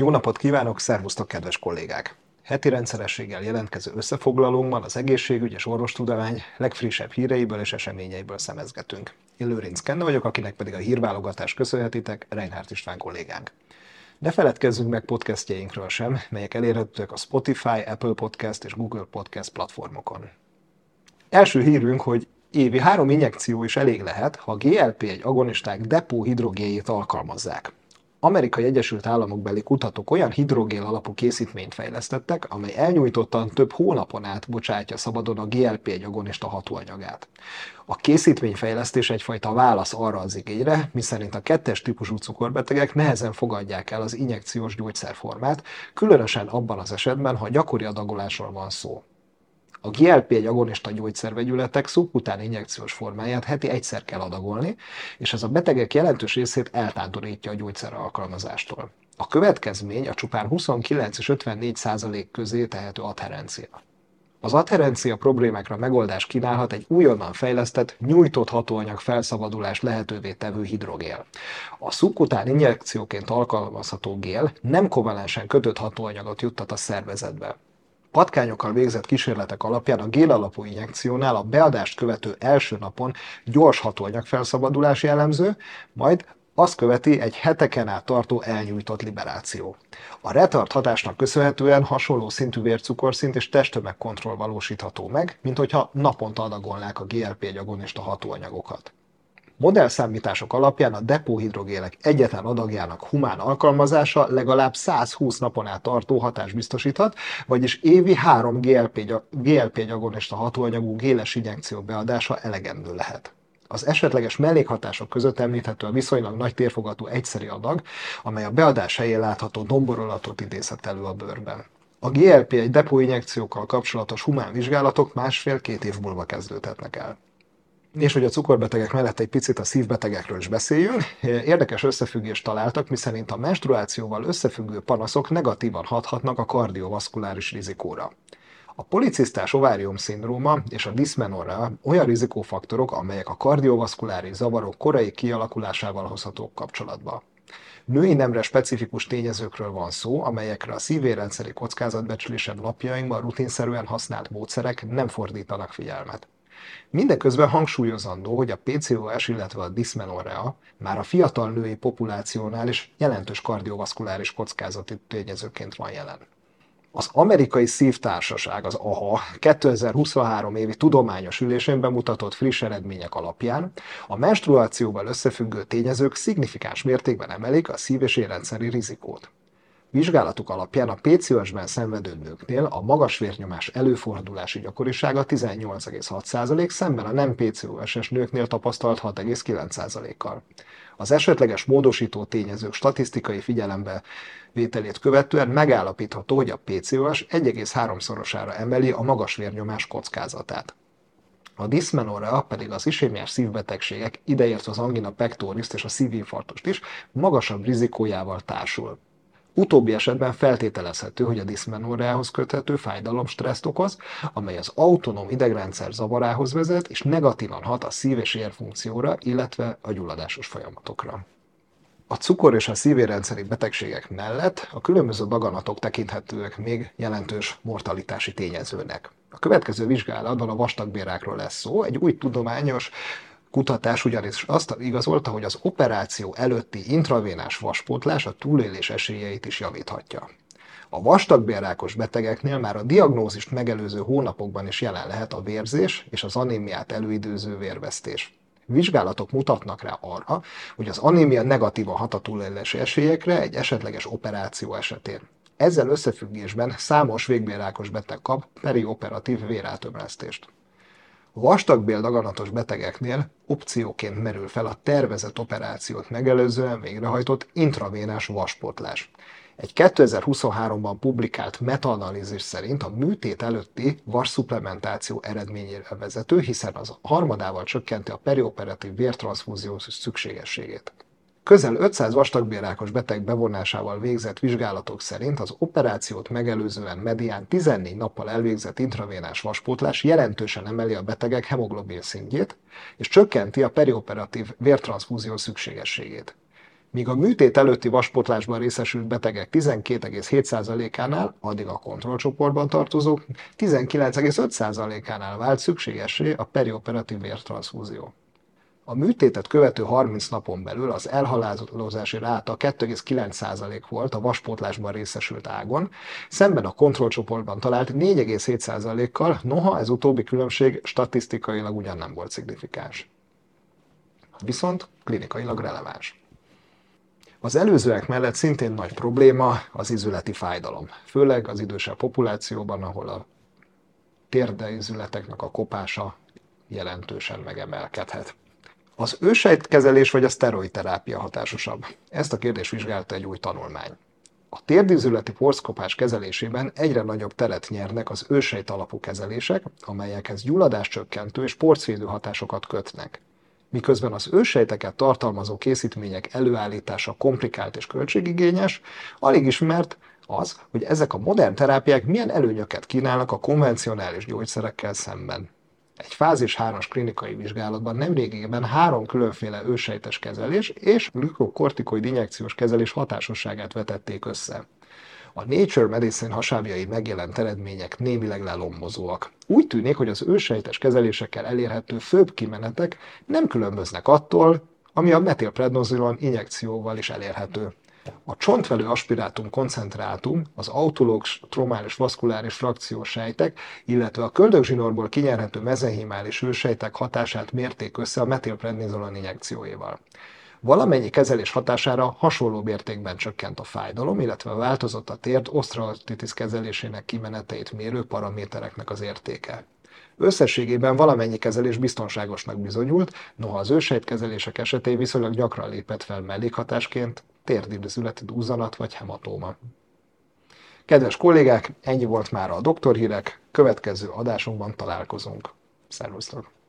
Jó napot kívánok, szervusztok kedves kollégák! Heti rendszerességgel jelentkező összefoglalónkban az egészségügy és orvostudomány legfrissebb híreiből és eseményeiből szemezgetünk. Én Lőrinc Kenne vagyok, akinek pedig a hírválogatást köszönhetitek, Reinhardt István kollégánk. Ne feledkezzünk meg podcastjainkről sem, melyek elérhetőek a Spotify, Apple Podcast és Google Podcast platformokon. Első hírünk, hogy évi három injekció is elég lehet, ha a GLP-1 agonisták depóhidrogéjét alkalmazzák. Amerikai Egyesült Államok beli kutatók olyan hidrogén alapú készítményt fejlesztettek, amely elnyújtottan több hónapon át bocsátja szabadon a GLP-1 agonista hatóanyagát. A készítményfejlesztés egyfajta válasz arra az igényre, miszerint a kettes típusú cukorbetegek nehezen fogadják el az injekciós gyógyszerformát, különösen abban az esetben, ha gyakori adagolásról van szó. A GLP-1 agonista gyógyszervegyületek szubkután injekciós formáját heti egyszer kell adagolni, és ez a betegek jelentős részét eltántorítja a gyógyszer alkalmazástól. A következmény a csupán 29 és 54 százalék közé tehető adherencia. Az adherencia problémákra megoldást kínálhat egy újonnan fejlesztett, nyújtott hatóanyag felszabadulás lehetővé tevő hidrogél. A szubkután injekcióként alkalmazható gél nem kovalensen kötött hatóanyagot juttat a szervezetbe. Patkányokkal végzett kísérletek alapján a gél alapú injekciónál a beadást követő első napon gyors hatóanyag felszabadulás jellemző, majd azt követi egy heteken át tartó elnyújtott liberáció. A retard hatásnak köszönhetően hasonló szintű vércukorszint és testtömegkontroll valósítható meg, mint hogyha naponta adagolnák a GLP-1 agonista hatóanyagokat. Modellszámítások alapján a depóhidrogének egyetlen adagjának humán alkalmazása legalább 120 napon át tartó hatást biztosíthat, vagyis évi 3 GLP, GLP agonista hatóanyagú géles injekció beadása elegendő lehet. Az esetleges mellékhatások között említhető a viszonylag nagy térfogatú egyszeri adag, amely a beadás helyén látható domborolatot idézhet elő a bőrben. A GLP-1 depóinjekciókkal kapcsolatos humán vizsgálatok másfél-két év múlva kezdődhetnek el. És hogy a cukorbetegek mellett egy picit a szívbetegekről is beszéljünk, érdekes összefüggést találtak, miszerint a menstruációval összefüggő panaszok negatívan hathatnak a kardiovaszkuláris rizikóra. A policisztás ovárium szindróma és a diszmenorrea olyan rizikófaktorok, amelyek a kardiovaszkuláris zavarok korai kialakulásával hozhatók kapcsolatba. Női nemre specifikus tényezőkről van szó, amelyekre a szívérendszeri kockázatbecslésed napjainkban rutinszerűen használt módszerek nem fordítanak figyelmet. Mindeközben hangsúlyozandó, hogy a PCOS, illetve a dysmenorrea már a fiatal női populációnál is jelentős kardiovaszkuláris kockázati tényezőként van jelen. Az amerikai szívtársaság, az AHA 2023 évi tudományos ülésén bemutatott friss eredmények alapján a menstruációval összefüggő tényezők szignifikáns mértékben emelik a szív- és érrendszeri rizikót. Vizsgálatuk alapján a PCOS-ben szenvedő nőknél a magas vérnyomás előfordulási gyakorisága 18,6%, szemben a nem PCOS-es nőknél tapasztalt 6,9%-kal. Az esetleges módosító tényezők statisztikai figyelembe vételét követően megállapítható, hogy a PCOS 1,3-szorosára emeli a magas vérnyomás kockázatát. A diszmenorrea pedig az isémiás szívbetegségek, ideértve az angina pectoris és a szívinfarktust is, magasabb rizikójával társul. Utóbbi esetben feltételezhető, hogy a diszmenorreához köthető fájdalom stresszt okoz, amely az autonóm idegrendszer zavarához vezet, és negatívan hat a szív- és érfunkcióra, illetve a gyulladásos folyamatokra. A cukor és a szívérendszeri betegségek mellett a különböző daganatok tekinthetőek még jelentős mortalitási tényezőnek. A következő vizsgálatban a vastagbérákról lesz szó, egy új tudományos kutatás ugyanis azt igazolta, hogy az operáció előtti intravénás vaspótlás a túlélés esélyeit is javíthatja. A vastagbélrákos betegeknél már a diagnózist megelőző hónapokban is jelen lehet a vérzés és az anémiát előidőző vérvesztés. Vizsgálatok mutatnak rá arra, hogy az anémia negatívan hat a túlélési esélyekre egy esetleges operáció esetén. Ezzel összefüggésben számos végbélrákos beteg kap perioperatív véreltömlesztést. Vastagbél daganatos betegeknél opcióként merül fel a tervezett operációt megelőzően végrehajtott intravénás vaspótlás. Egy 2023-ban publikált metaanalízis szerint a műtét előtti varszuplementáció eredményére vezető, hiszen az harmadával csökkenti a perioperatív vértranszfúzió szükségességét. Közel 500 vastagbélrákos beteg bevonásával végzett vizsgálatok szerint az operációt megelőzően medián 14 nappal elvégzett intravénás vaspótlás jelentősen emeli a betegek hemoglobin szintjét, és csökkenti a perioperatív vértranszfúzió szükségességét. míg a műtét előtti vaspótlásban részesült betegek 12,7%-ánál, addig a kontrollcsoportban tartozók 19,5%-ánál vált szükségesé a perioperatív vértranszfúzió. A műtétet követő 30 napon belül az elhalálozási ráta 2,9% volt a vaspótlásban részesült ágon, szemben a kontrollcsoportban talált 4,7%-kal, noha ez utóbbi különbség statisztikailag ugyan nem volt szignifikáns. Viszont klinikailag releváns. Az előzőek mellett szintén nagy probléma az izületi fájdalom, főleg az idősebb populációban, ahol a térdeizületeknek a kopása jelentősen megemelkedhet. Az ősejtkezelés vagy a szteroidterápia hatásosabb? Ezt a kérdést vizsgálta egy új tanulmány. A térdízületi porszkopás kezelésében egyre nagyobb teret nyernek az ősejt alapú kezelések, amelyekhez gyulladáscsökkentő és porcvédő hatásokat kötnek. Miközben az ősejteket tartalmazó készítmények előállítása komplikált és költségigényes, alig ismert az, hogy ezek a modern terápiák milyen előnyöket kínálnak a konvencionális gyógyszerekkel szemben. Egy fázis 3-as klinikai vizsgálatban nemrégében három különféle ősejtes kezelés és glükokortikoid injekciós kezelés hatásosságát vetették össze. A Nature Medicine hasábjai megjelent eredmények némileg lelombozóak. Úgy tűnik, hogy az ősejtes kezelésekkel elérhető főbb kimenetek nem különböznek attól, ami a metilprednozolon injekcióval is elérhető. A csontvelő aspirátum koncentrátum, az autológ tromális vaszkuláris frakciós sejtek, illetve a köldögzsinorból kinyerhető mezenhimális ősejtek hatását mérték össze a metilprednizolon injekcióival. Valamennyi kezelés hatására hasonló mértékben csökkent a fájdalom, illetve változott a térd osztraltitis kezelésének kimeneteit mérő paramétereknek az értéke. Összességében valamennyi kezelés biztonságosnak bizonyult, noha az ősejtkezelések esetén viszonylag gyakran lépett fel mellékhatásként térdidőzületi duzzanat vagy hematóma. Kedves kollégák, ennyi volt már a doktorhírek, következő adásunkban találkozunk. Szervusztok!